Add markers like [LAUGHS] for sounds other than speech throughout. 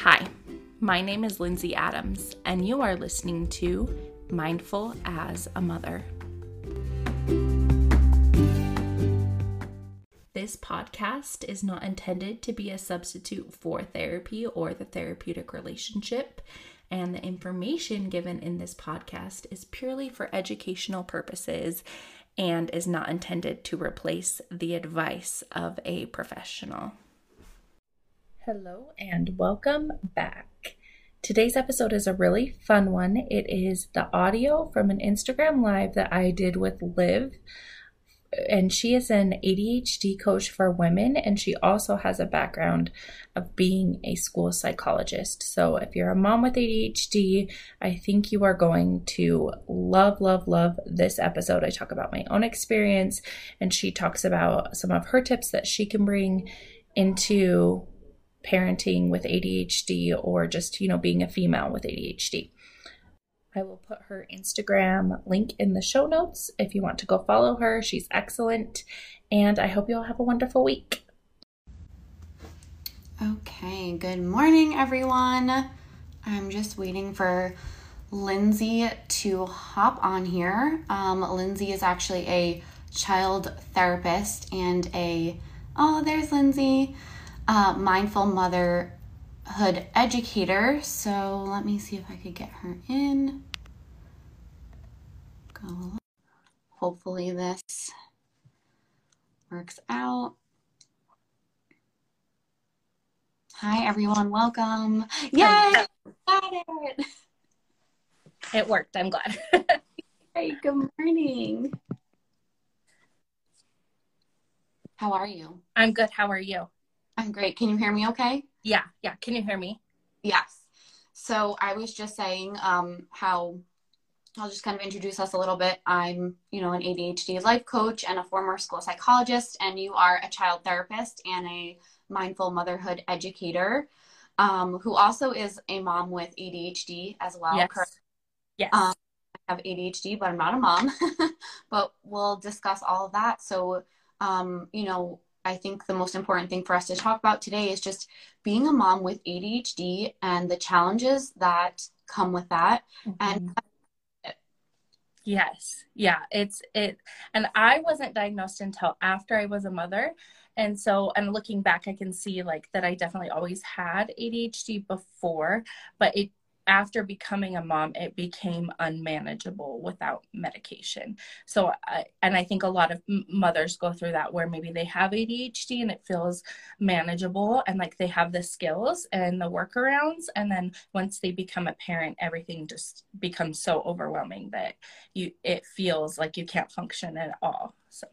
Hi, my name is Lindsay Adams, and you are listening to Mindful as a Mother. This podcast is not intended to be a substitute for therapy or the therapeutic relationship, and the information given in this podcast is purely for educational purposes and is not intended to replace the advice of a professional. Hello and welcome back. Today's episode is a really fun one. It is the audio from an Instagram live that I did with Liv. And she is an ADHD coach for women, and she also has a background of being a school psychologist. So, if you're a mom with ADHD, I think you are going to love, love, love this episode. I talk about my own experience, and she talks about some of her tips that she can bring into parenting with ADHD or just, you know, being a female with ADHD. I will put her Instagram link in the show notes if you want to go follow her. She's excellent. And I hope you all have a wonderful week. Okay, good morning, everyone. I'm just waiting for Lindsay to hop on here. Um, Lindsay is actually a child therapist and a, oh, there's Lindsay uh, mindful motherhood educator. So let me see if I could get her in. Go. Hopefully this works out. Hi everyone, welcome. Yay! Got it. It worked. I'm glad. [LAUGHS] hey, good morning. How are you? I'm good. How are you? I'm great. Can you hear me okay? Yeah, yeah. Can you hear me? Yes. So I was just saying um, how I'll just kind of introduce us a little bit. I'm, you know, an ADHD life coach and a former school psychologist, and you are a child therapist and a mindful motherhood educator, um, who also is a mom with ADHD as well. Yes. Yes. Um, I have ADHD, but I'm not a mom. [LAUGHS] but we'll discuss all of that. So, um, you know, I think the most important thing for us to talk about today is just being a mom with ADHD and the challenges that come with that. Mm-hmm. And yes, yeah, it's it. And I wasn't diagnosed until after I was a mother. And so, and looking back, I can see like that I definitely always had ADHD before, but it after becoming a mom, it became unmanageable without medication. So, I, and I think a lot of mothers go through that where maybe they have ADHD and it feels manageable and like they have the skills and the workarounds. And then once they become a parent, everything just becomes so overwhelming that you, it feels like you can't function at all. So.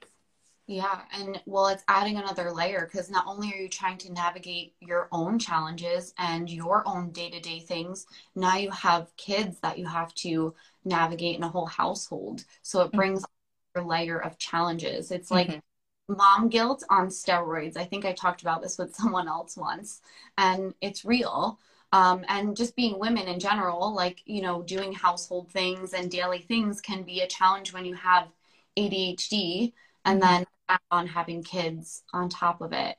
Yeah, and well, it's adding another layer because not only are you trying to navigate your own challenges and your own day to day things, now you have kids that you have to navigate in a whole household. So it mm-hmm. brings mm-hmm. a layer of challenges. It's like mm-hmm. mom guilt on steroids. I think I talked about this with [LAUGHS] someone else once, and it's real. Um, and just being women in general, like, you know, doing household things and daily things can be a challenge when you have ADHD and mm-hmm. then on having kids on top of it.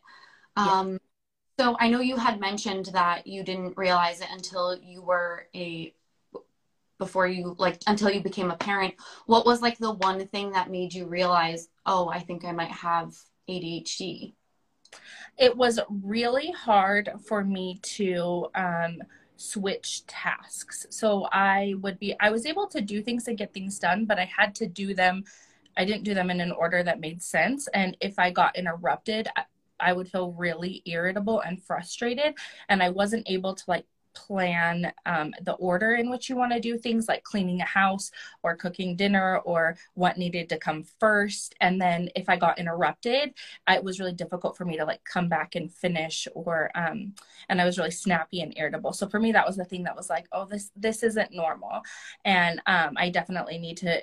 Um, yeah. So I know you had mentioned that you didn't realize it until you were a before you like until you became a parent. What was like the one thing that made you realize, oh, I think I might have ADHD? It was really hard for me to um, switch tasks. So I would be, I was able to do things and get things done, but I had to do them I didn't do them in an order that made sense. And if I got interrupted, I, would feel really irritable and frustrated. And I wasn't able to like plan um, the order in which you want to do things like cleaning a house or cooking dinner or what needed to come first and then if i got interrupted it was really difficult for me to like come back and finish or um, and i was really snappy and irritable so for me that was the thing that was like oh this this isn't normal and um, i definitely need to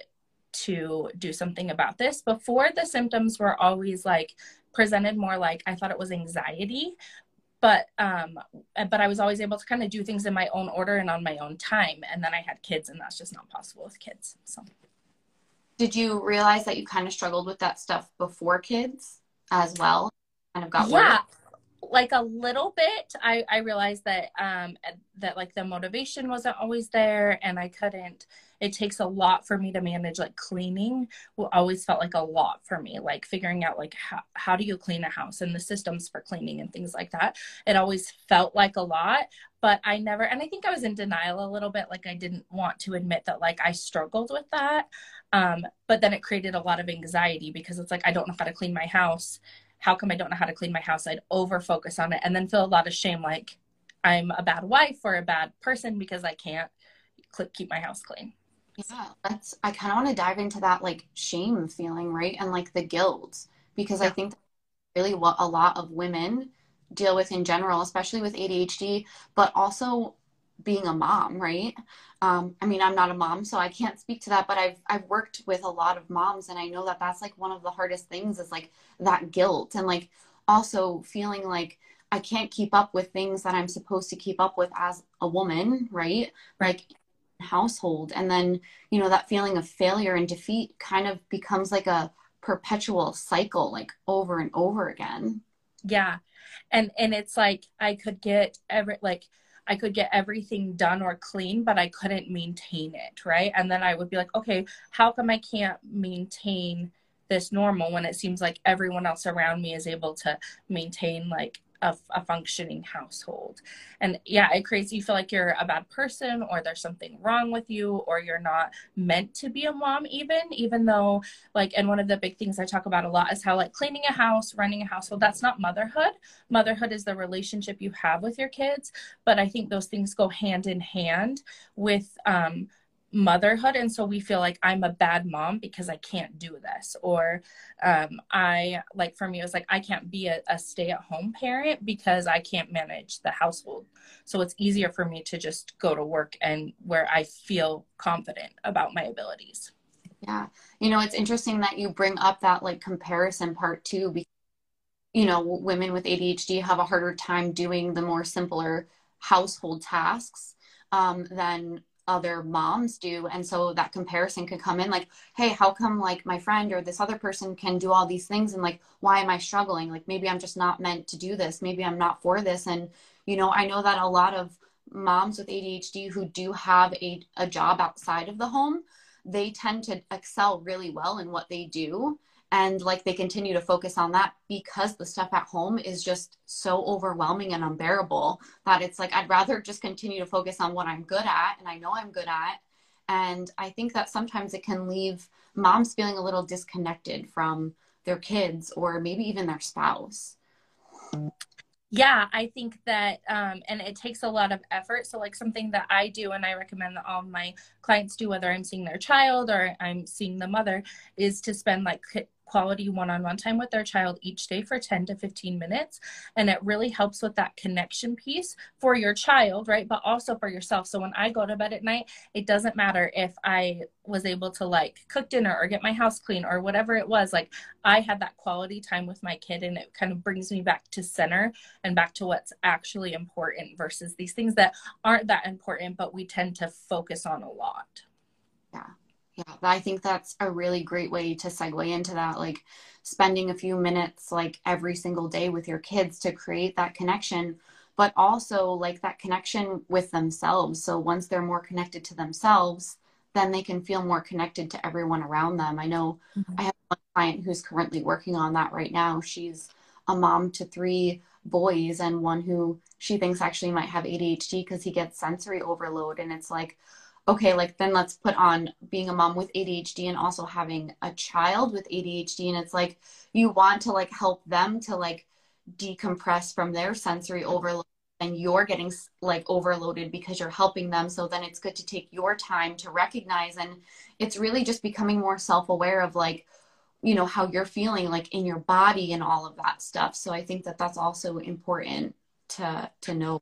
to do something about this. Before, the symptoms were always like presented more like I thought it was anxiety, but um but I was always able to kind of do things in my own order and on my own time. And then I had kids, and that's just not possible with kids. So, did you realize that you kind of struggled with that stuff before kids as well? Kind of got yeah. like a little bit i i realized that um that like the motivation wasn't always there and i couldn't it takes a lot for me to manage like cleaning always felt like a lot for me like figuring out like how, how do you clean a house and the systems for cleaning and things like that. It always felt like a lot but i never and i think i was in denial a little bit like i didn't want to admit that like i struggled with that um, but then it created a lot of anxiety because it's like i don't know how to clean my house. How come i don't know how to clean my house? I'd over focus on it and then feel a lot of shame like i'm a bad wife or a bad person because i can't keep my house clean yeah, that's I kind of want to dive into that like shame feeling, right? And like the guilt because yeah. I think really what a lot of women deal with in general, especially with ADHD, but also being a mom, right? Um, I mean, I'm not a mom, so I can't speak to that, but I've I've worked with a lot of moms, and I know that that's like one of the hardest things is like that guilt and like also feeling like I can't keep up with things that I'm supposed to keep up with as a woman, right? Like household. And then you know that feeling of failure and defeat kind of becomes like a perpetual cycle like over and over again. Yeah. And and it's like i could get every like i could get everything done or clean but i couldn't maintain it right? And then i would be like okay how come i can't maintain this normal when it seems like everyone else around me is able to maintain like a, a functioning household. And yeah, it creates you feel like you're a bad person or there's something wrong with you or you're not meant to be a mom even even though like and one of the big things I talk about a lot is how like cleaning a house, running a household, that's not motherhood. Motherhood is the relationship you have with your kids, but I think those things go hand in hand with um motherhood and so we feel like i'm a bad mom because i can't do this or um, i like for me it was like i can't be a, a stay-at-home parent because i can't manage the household. So it's easier for me to just go to work and where i feel confident about my abilities. Yeah. You know it's interesting that you bring up that like comparison part too because you know women with adhd have a harder time doing the more simpler household tasks um, than other moms do. And so that comparison could come in like hey how come like my friend or this other person can do all these things? And like why am i struggling? Like maybe i'm just not meant to do this. Maybe i'm not for this. And you know i know that a lot of moms with adhd who do have a, a job outside of the home they tend to excel really well in what they do and like they continue to focus on that because the stuff at home is just so overwhelming and unbearable that it's like I'd rather just continue to focus on what I'm good at and I know I'm good at. And I think that sometimes it can leave moms feeling a little disconnected from their kids or maybe even their spouse. Yeah i think that um, and it takes a lot of effort. So like something that i do and i recommend that all my clients do whether i'm seeing their child or i'm seeing the mother is to spend like quality one-on-one time with their child each day for 10 to 15 minutes. And it really helps with that connection piece for your child right? But also for yourself. So when i go to bed at night it doesn't matter if i was able to like cook dinner or get my house clean or whatever it was like i had that quality time with my kid and it kind of brings me back to center and back to what's actually important versus these things that aren't that important but we tend to focus on a lot. Yeah yeah, I think that's a really great way to segue into that. Like spending a few minutes like every single day with your kids to create that connection, but also like that connection with themselves. So once they're more connected to themselves, then they can feel more connected to everyone around them. I know mm-hmm. I have one client who's currently working on that right now. She's a mom to three boys and one who she thinks actually might have ADHD because he gets sensory overload. And it's like, okay, like then let's put on being a mom with ADHD and also having a child with ADHD. And it's like you want to like help them to like decompress from their sensory overload and you're getting like overloaded because you're helping them. So then it's good to take your time to recognize. And it's really just becoming more self aware of like, you know, how you're feeling like in your body and all of that stuff. So I think that that's also important to, to know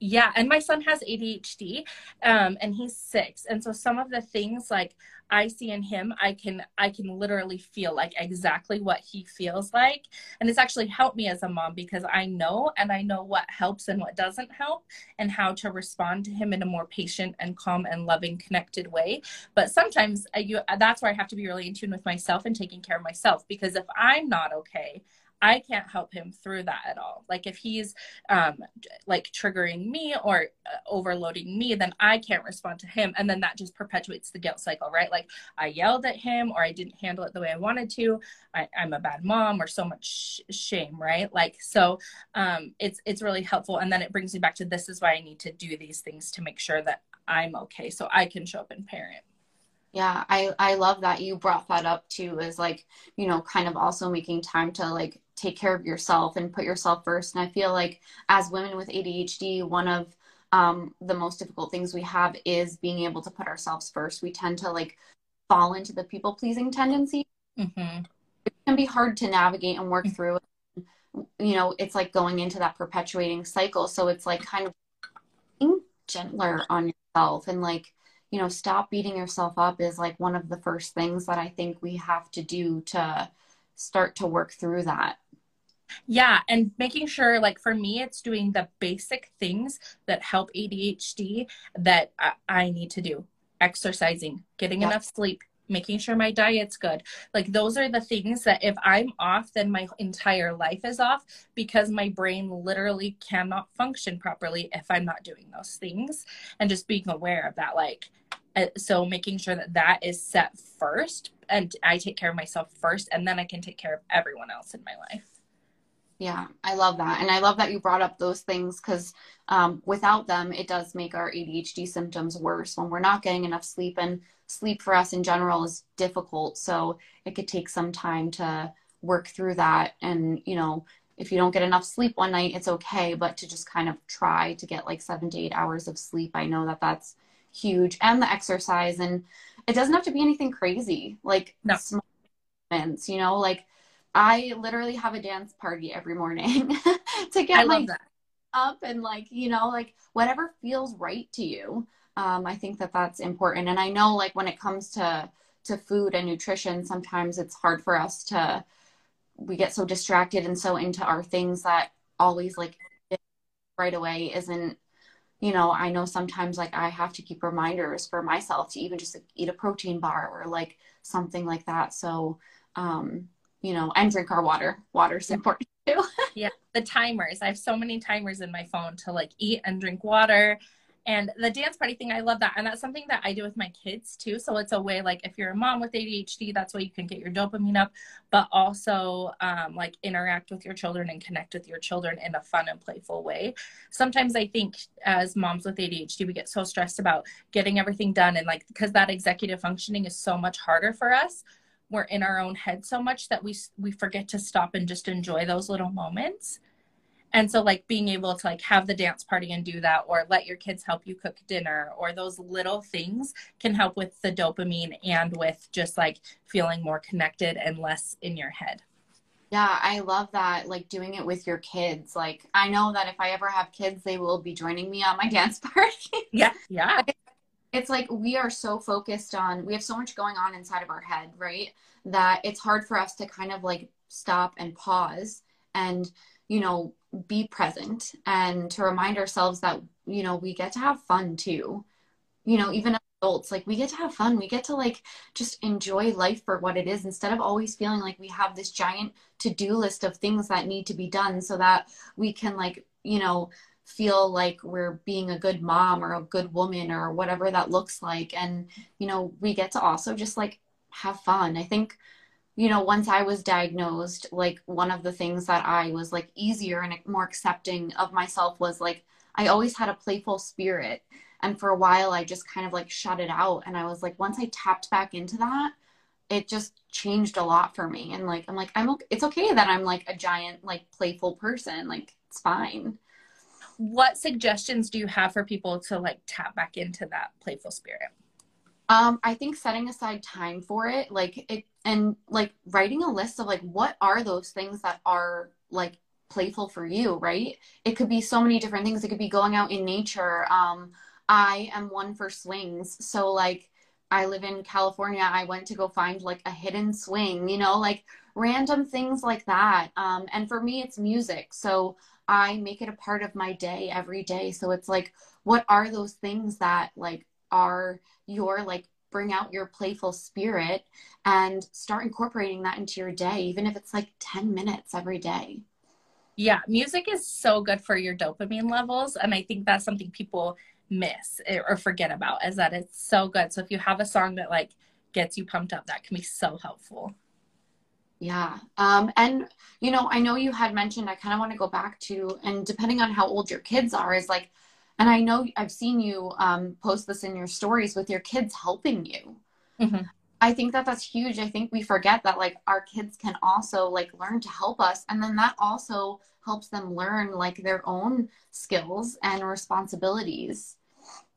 yeah and my son has adhd um, and he's six and so some of the things like i see in him i can i can literally feel like exactly what he feels like and it's actually helped me as a mom because i know and i know what helps and what doesn't help and how to respond to him in a more patient and calm and loving connected way but sometimes I, uh, you, that's where i have to be really in tune with myself and taking care of myself because if i'm not okay I can't help him through that at all. Like if he's um, like triggering me or uh, overloading me, then I can't respond to him. And then that just perpetuates the guilt cycle, right? Like I yelled at him or I didn't handle it the way I wanted to. I, am a bad mom or so much sh- shame, right? Like, so um, it's, it's really helpful. And then it brings me back to this is why I need to do these things to make sure that I'm okay. So I can show up and parent. Yeah, I I love that you brought that up too is like, you know, kind of also making time to like take care of yourself and put yourself first. And I feel like as women with ADHD, one of um, the most difficult things we have is being able to put ourselves first. We tend to like fall into the people pleasing tendency. Mm-hmm. It can be hard to navigate and work mm-hmm. through. You know, it's like going into that perpetuating cycle. So it's like kind of being gentler on yourself and like you know, stop beating yourself up is like one of the first things that I think we have to do to start to work through that. Yeah, and making sure, like for me, it's doing the basic things that help ADHD that I, I need to do exercising, getting yeah. enough sleep, making sure my diet's good. Like those are the things that if I'm off, then my entire life is off because my brain literally cannot function properly if I'm not doing those things. And just being aware of that, like, uh, so making sure that that is set first and I take care of myself first, and then I can take care of everyone else in my life. Yeah, I love that. And I love that you brought up those things because um, without them, it does make our ADHD symptoms worse when we're not getting enough sleep. And sleep for us in general is difficult. So it could take some time to work through that. And, you know, if you don't get enough sleep one night, it's okay. But to just kind of try to get like seven to eight hours of sleep, I know that that's huge. And the exercise. And it doesn't have to be anything crazy, like no. small moments, you know, like I literally have a dance party every morning [LAUGHS] to get my up and like, you know, like whatever feels right to you. Um, I think that that's important. And I know like when it comes to, to food and nutrition, sometimes it's hard for us to, we get so distracted and so into our things that always like right away isn't you know i know sometimes like i have to keep reminders for myself to even just like, eat a protein bar or like something like that so um you know, and drink our water. Water's important too. [LAUGHS] yeah, the timers. I have so many timers in my phone to like eat and drink water. And the dance party thing, I love that. And that's something that I do with my kids too. So it's a way, like, if you're a mom with ADHD, that's why you can get your dopamine up, but also um, like interact with your children and connect with your children in a fun and playful way. Sometimes I think as moms with ADHD, we get so stressed about getting everything done. And like, because that executive functioning is so much harder for us we're in our own head so much that we we forget to stop and just enjoy those little moments. And so like being able to like have the dance party and do that or let your kids help you cook dinner or those little things can help with the dopamine and with just like feeling more connected and less in your head. Yeah i love that like doing it with your kids. Like i know that if i ever have kids they will be joining me on my [LAUGHS] dance party. Yeah yeah it's like we are so focused on we have so much going on inside of our head right? That it's hard for us to kind of like stop and pause and you know be present and to remind ourselves that you know we get to have fun too. You know even adults like we get to have fun. We get to like just enjoy life for what it is instead of always feeling like we have this giant to-do list of things that need to be done so that we can like you know feel like we're being a good mom or a good woman or whatever that looks like. And you know we get to also just like have fun. I think you know once i was diagnosed like one of the things that i was like easier and more accepting of myself was like i always had a playful spirit. And for a while i just kind of like shut it out. And i was like once i tapped back into that it just changed a lot for me. And like i'm like i'm okay it's okay that i'm like a giant like playful person. Like it's fine what suggestions do you have for people to like tap back into that playful spirit? Um, I think setting aside time for it, like it, and like writing a list of like what are those things that are like playful for you, right? It could be so many different things. It could be going out in nature. Um, I am one for swings, so like I live in California. I went to go find like a hidden swing, you know, like random things like that. Um, and for me, it's music. So I make it a part of my day every day. So it's like, what are those things that like are your like bring out your playful spirit and start incorporating that into your day, even if it's like 10 minutes every day. Yeah, music is so good for your dopamine levels. And I think that's something people miss eh, or forget about is that it's so good. So if you have a song that like gets you pumped up, that can be so helpful. Yeah. Um, and, you know, I know you had mentioned, I kind of want to go back to, and depending on how old your kids are, is like, and I know I've seen you um, post this in your stories with your kids helping you. Mm-hmm. I think that that's huge. I think we forget that like our kids can also like learn to help us. And then that also helps them learn like their own skills and responsibilities.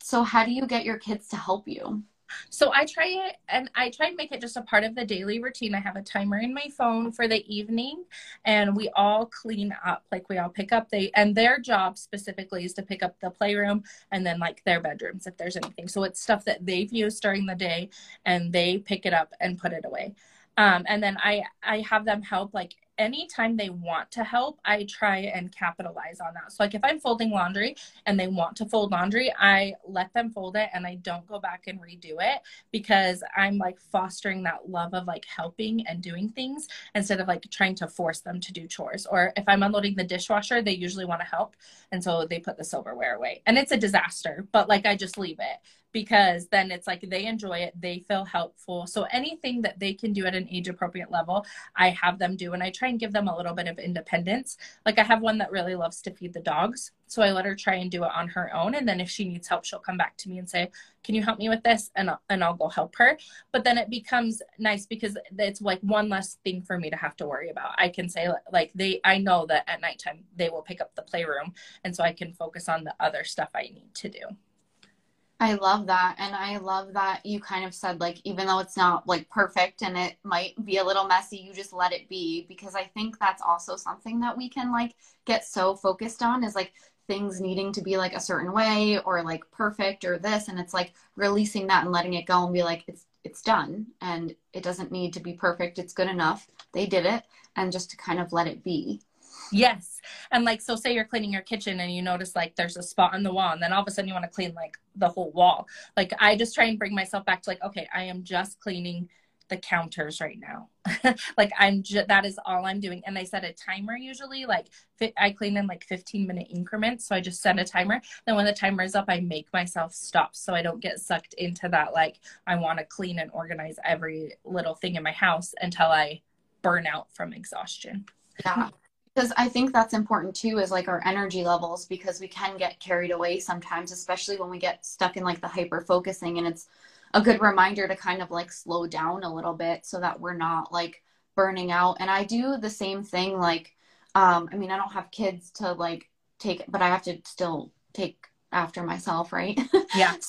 So, how do you get your kids to help you? So I try it and I try and make it just a part of the daily routine. I have a timer in my phone for the evening and we all clean up. Like we all pick up they and their job specifically is to pick up the playroom and then like their bedrooms if there's anything. So it's stuff that they've used during the day and they pick it up and put it away. Um, and then I I have them help like anytime they want to help, I try and capitalize on that. So, like if I'm folding laundry and they want to fold laundry, I let them fold it and I don't go back and redo it because I'm like fostering that love of like helping and doing things instead of like trying to force them to do chores. Or if I'm unloading the dishwasher, they usually want to help. And so they put the silverware away. And it's a disaster, but like I just leave it because then it's like they enjoy it, they feel helpful. So anything that they can do at an age appropriate level, I have them do. And I try and give them a little bit of independence. Like I have one that really loves to feed the dogs. So I let her try and do it on her own. And then if she needs help, she'll come back to me and say, Can you help me with this? And, I'll, and I'll go help her. But then it becomes nice because it's like one less thing for me to have to worry about. I can say, like, they, I know that at nighttime they will pick up the playroom. And so I can focus on the other stuff I need to do. I love that. And I love that you kind of said, like, even though it's not like perfect and it might be a little messy, you just let it be. Because I think that's also something that we can like get so focused on is like things needing to be like a certain way or like perfect or this. And it's like releasing that and letting it go and be like, it's, it's done and it doesn't need to be perfect. It's good enough. They did it. And just to kind of let it be. Yes. And like, so say you're cleaning your kitchen and you notice like there's a spot on the wall, and then all of a sudden you want to clean like the whole wall. Like, I just try and bring myself back to like, okay, I am just cleaning the counters right now. [LAUGHS] like, I'm just, that is all I'm doing. And I set a timer usually, like, fit, I clean in like 15 minute increments. So I just set a timer. Then when the timer is up, I make myself stop so I don't get sucked into that, like, I want to clean and organize every little thing in my house until I burn out from exhaustion. Yeah because i think that's important too is like our energy levels because we can get carried away sometimes especially when we get stuck in like the hyper focusing and it's a good reminder to kind of like slow down a little bit so that we're not like burning out and i do the same thing like um i mean i don't have kids to like take but i have to still take after myself right yeah [LAUGHS]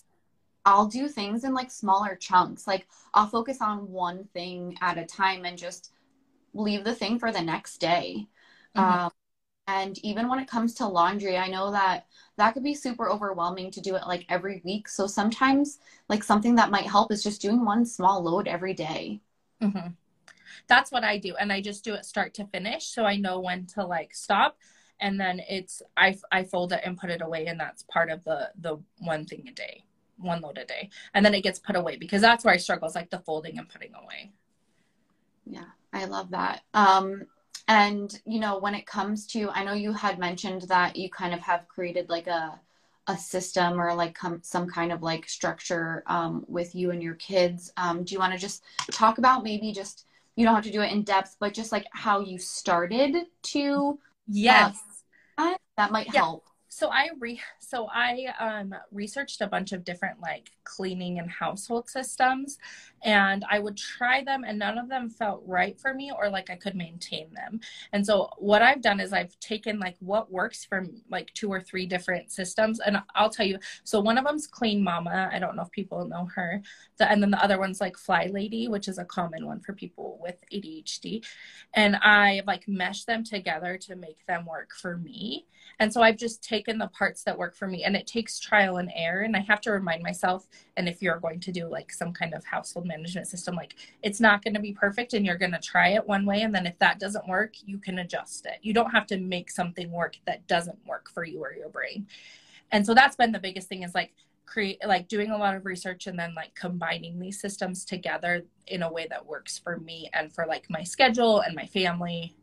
I'll do things in like smaller chunks. Like I'll focus on one thing at a time and just leave the thing for the next day. Mm-hmm. Um, and even when it comes to laundry, I know that that could be super overwhelming to do it like every week. So sometimes, like something that might help is just doing one small load every day. Mm-hmm. That's what I do, and I just do it start to finish, so I know when to like stop. And then it's I I fold it and put it away, and that's part of the the one thing a day, one load a day, and then it gets put away because that's where I struggle is like the folding and putting away. Yeah, I love that. Um, and you know when it comes to i know you had mentioned that you kind of have created like a a system or like com- some kind of like structure um, with you and your kids. Um, do you want to just talk about maybe just you don't have to do it in depth but just like how you started to yes. uh, that might yeah. help. So i re so i um researched a bunch of different like cleaning and household systems and i would try them and none of them felt right for me or like i could maintain them. And so what i've done is i've taken like what works from like two or three different systems and i'll tell you so one of them's clean mama. I don't know if people know her. The, and then the other one's like fly lady which is a common one for people with adhd and i like meshed them together to make them work for me. And so i've just taken the parts that work for me and it takes trial and error and i have to remind myself and if you're going to do like some kind of household management system like it's not going to be perfect and you're going to try it one way. And then if that doesn't work you can adjust it. You don't have to make something work that doesn't work for you or your brain. And so that's been the biggest thing is like create like doing a lot of research and then like combining these systems together in a way that works for me and for like my schedule and my family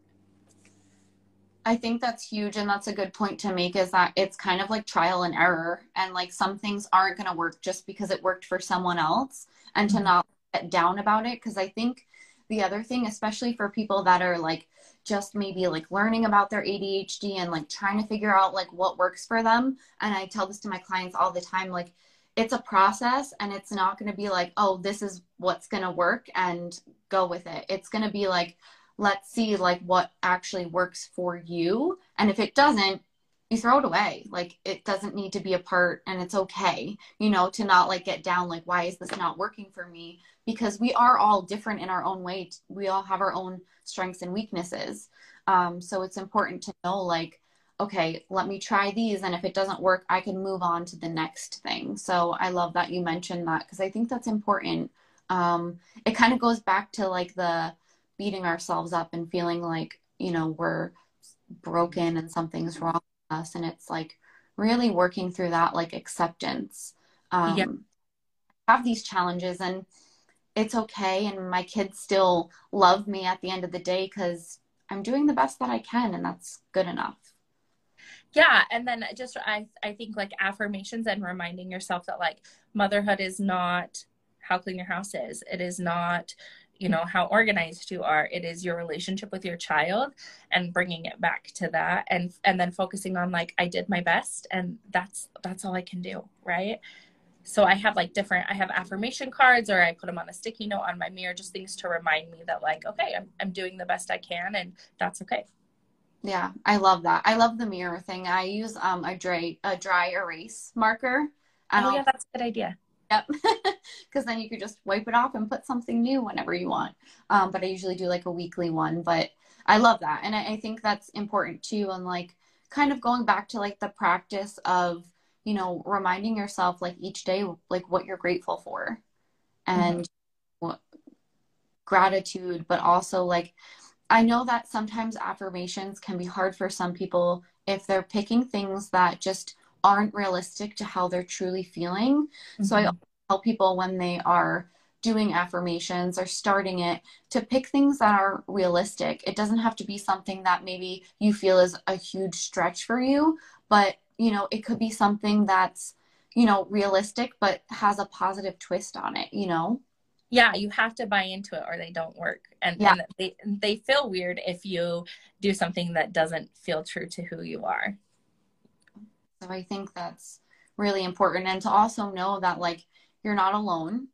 I think that's huge and that's a good point to make is that it's kind of like trial and error and like some things aren't going to work just because it worked for someone else and to mm-hmm. not get down about it because I think the other thing especially for people that are like just maybe like learning about their ADHD and like trying to figure out like what works for them and I tell this to my clients all the time like it's a process and it's not going to be like oh this is what's going to work and go with it it's going to be like let's see like what actually works for you. And if it doesn't you throw it away. Like it doesn't need to be a part and it's okay you know to not like get down like why is this not working for me? Because we are all different in our own way. We all have our own strengths and weaknesses. Um, so it's important to know like okay let me try these. And if it doesn't work i can move on to the next thing. So i love that you mentioned that because i think that's important. Um, it kind of goes back to like the beating ourselves up and feeling like you know we're broken and something's wrong with us. And it's like really working through that like acceptance. Um yeah. have these challenges and it's okay. And my kids still love me at the end of the day because i'm doing the best that i can and that's good enough. Yeah. And then just i i think like affirmations and reminding yourself that like motherhood is not how clean your house is. It is not you know how organized you are it is your relationship with your child and bringing it back to that and and then focusing on like i did my best and that's that's all i can do right? So i have like different i have affirmation cards or i put them on a sticky note on my mirror just things to remind me that like okay i'm, I'm doing the best i can and that's okay. Yeah i love that. I love the mirror thing. I use um a dry a dry erase marker. And oh I'll, yeah that's a good idea Yep. [LAUGHS] Because then you could just wipe it off and put something new whenever you want. Um, but I usually do like a weekly one. But I love that. And I, I think that's important too. And like kind of going back to like the practice of, you know, reminding yourself like each day, like what you're grateful for and mm-hmm. gratitude, but also like, I know that sometimes affirmations can be hard for some people if they're picking things that just aren't realistic to how they're truly feeling. Mm-hmm. So I mm-hmm. people when they are doing affirmations or starting it to pick things that are realistic. It doesn't have to be something that maybe you feel is a huge stretch for you, but you know, it could be something that's, you know, realistic but has a positive twist on it, you know? Yeah, you have to buy into it or they don't work. And, yeah. and they they feel weird if you do something that doesn't feel true to who you are. So I think that's really important. And to also know that like you're not alone.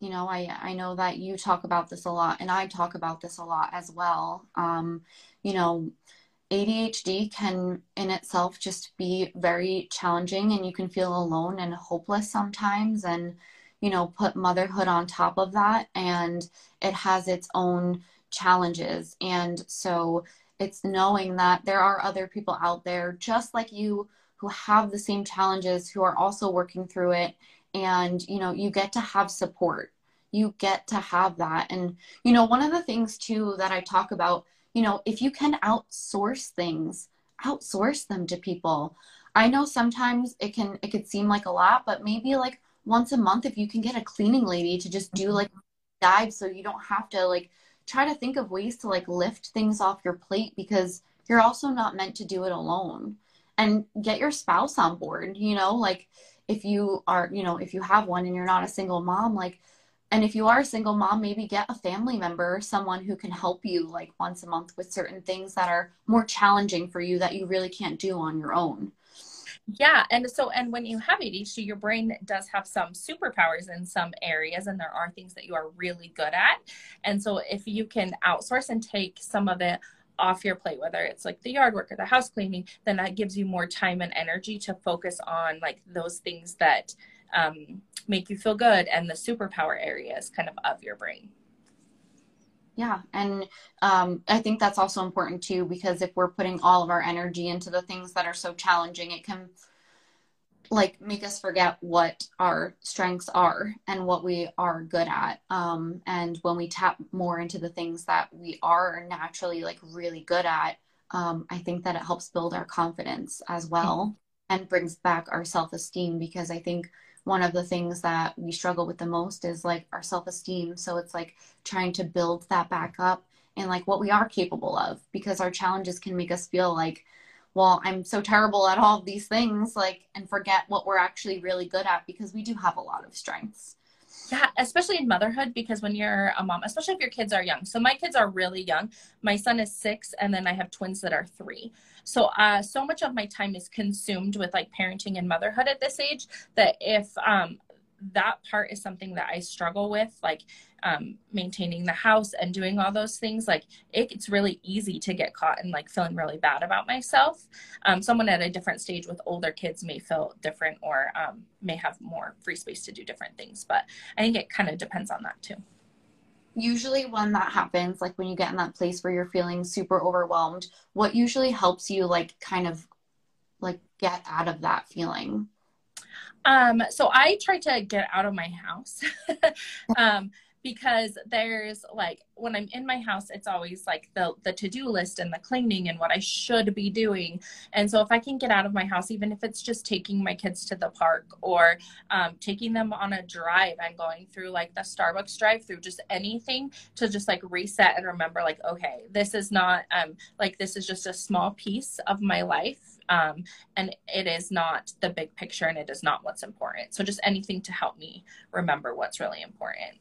You know, I, I know that you talk about this a lot and I talk about this a lot as well. Um, you know, ADHD can in itself just be very challenging and you can feel alone and hopeless sometimes and you know put motherhood on top of that and it has its own challenges and so it's knowing that there are other people out there just like you who have the same challenges who are also working through it. And you know you get to have support. You get to have that. And you know one of the things too that i talk about you know if you can outsource things outsource them to people. I know sometimes it can it could seem like a lot but maybe like once a month if you can get a cleaning lady to just do like dive so you don't have to like try to think of ways to like lift things off your plate because you're also not meant to do it alone and get your spouse on board you know like if you are you know if you have one and you're not a single mom like and if you are a single mom maybe get a family member someone who can help you like once a month with certain things that are more challenging for you that you really can't do on your own. Yeah and so and when you have adhd your brain does have some superpowers in some areas and there are things that you are really good at. And so if you can outsource and take some of it off your plate, whether it's like the yard work or the house cleaning, then that gives you more time and energy to focus on like those things that um, make you feel good and the superpower areas kind of of your brain. Yeah, and um, I think that's also important too because if we're putting all of our energy into the things that are so challenging, it can like make us forget what our strengths are and what we are good at. Um, and when we tap more into the things that we are naturally like really good at um, i think that it helps build our confidence as well and brings back our self-esteem because i think one of the things that we struggle with the most is like our self-esteem. So it's like trying to build that back up and like what we are capable of because our challenges can make us feel like well i'm so terrible at all these things like and forget what we're actually really good at because we do have a lot of strengths yeah, especially in motherhood, because when you're a mom, especially if your kids are young. So my kids are really young. My son is six, and then I have twins that are three. So uh, so much of my time is consumed with like parenting and motherhood at this age that if um, that part is something that I struggle with, like um, maintaining the house and doing all those things, like it, it's really easy to get caught in like feeling really bad about myself. Um, someone at a different stage with older kids may feel different or um, may have more free space to do different things, but I think it kind of depends on that too. Usually, when that happens, like when you get in that place where you're feeling super overwhelmed, what usually helps you, like, kind of like get out of that feeling? Um, so I try to get out of my house. [LAUGHS] um, because there's like when I'm in my house, it's always like the the to do list and the cleaning and what I should be doing. And so if I can get out of my house, even if it's just taking my kids to the park or um, taking them on a drive and going through like the Starbucks drive through, just anything to just like reset and remember like okay, this is not um like this is just a small piece of my life um, and it is not the big picture and it is not what's important so just anything to help me remember what's really important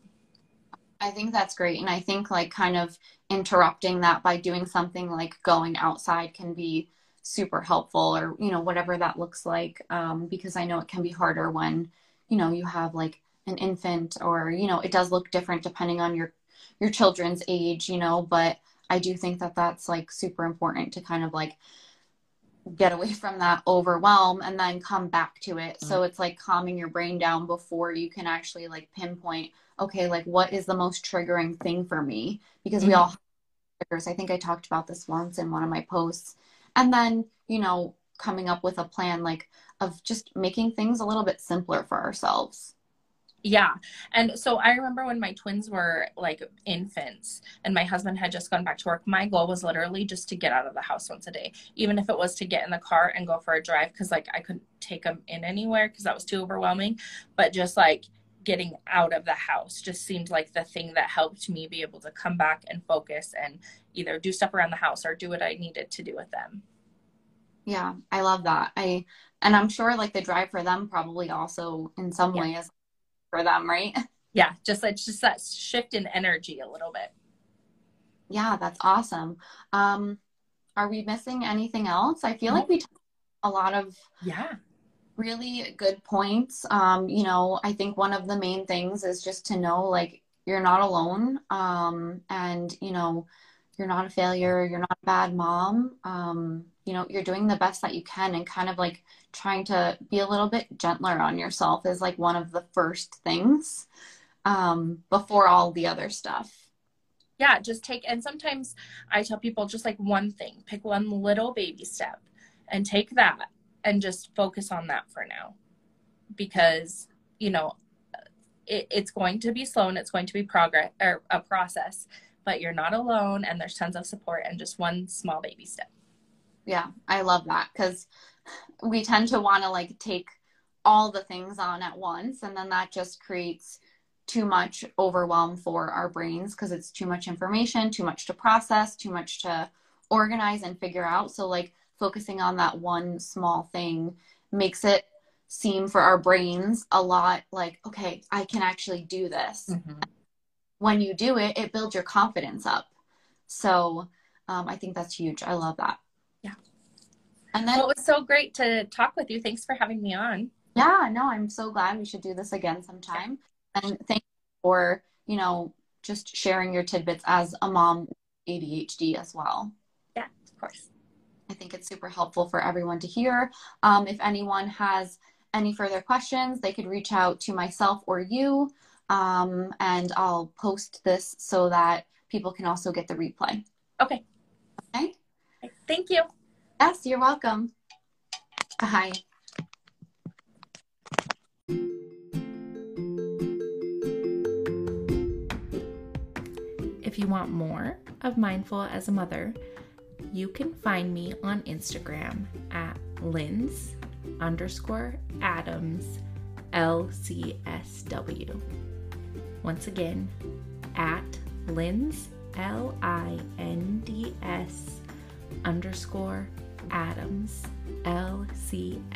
I think that's great. And I think like kind of interrupting that by doing something like going outside can be super helpful or, you know, whatever that looks like. Um, because I know it can be harder when, you know, you have like an infant or, you know, it does look different depending on your, your children's age, you know, but I do think that that's like super important to kind of like get away from that overwhelm and then come back to it. Mm-hmm. So it's like calming your brain down before you can actually like pinpoint okay, like what is the most triggering thing for me? Because mm-hmm. we all have triggers. I think I talked about this once in one of my posts. And then, you know, coming up with a plan like of just making things a little bit simpler for ourselves. Yeah. And so I remember when my twins were like infants and my husband had just gone back to work, my goal was literally just to get out of the house once a day, even if it was to get in the car and go for a drive because like I couldn't take them in anywhere because that was too overwhelming. But just like getting out of the house just seemed like the thing that helped me be able to come back and focus and either do stuff around the house or do what I needed to do with them. Yeah, I love that. I and I'm sure like the drive for them probably also in some yeah. ways for them, right? [LAUGHS] Yeah, just it's just that shift in energy a little bit. Yeah, that's awesome. Um are we missing anything else? I feel like we talked a lot of yeah really good points. Um, you know, I think one of the main things is just to know like you're not alone. Um, and you know, you're not a failure, you're not a bad mom. Um, you know, you're doing the best that you can and kind of like trying to be a little bit gentler on yourself is like one of the first things um, before all the other stuff. Yeah, just take, and sometimes I tell people just like one thing, pick one little baby step and take that and just focus on that for now because you know it, it's going to be slow and it's going to be progress or a process but you're not alone and there's tons of support and just one small baby step yeah i love that because we tend to want to like take all the things on at once and then that just creates too much overwhelm for our brains because it's too much information too much to process too much to organize and figure out. So like focusing on that one small thing makes it seem for our brains a lot like okay i can actually do this. Mm-hmm. when you do it it builds your confidence up. So um, i think that's huge. I love that and then well, it was so great to talk with you thanks for having me on yeah no i'm so glad we should do this again sometime and thank you for you know just sharing your tidbits as a mom adhd as well yeah of course I think it's super helpful for everyone to hear. Um, if anyone has any further questions, they could reach out to myself or you, um, and I'll post this so that people can also get the replay. Okay. Okay. Thank you. Yes, you're welcome. Bye. If you want more of Mindful as a Mother, you can find me on Instagram at Linds underscore Adams LCSW. Once again, at Linds, L I N D S underscore Adams, LCSW.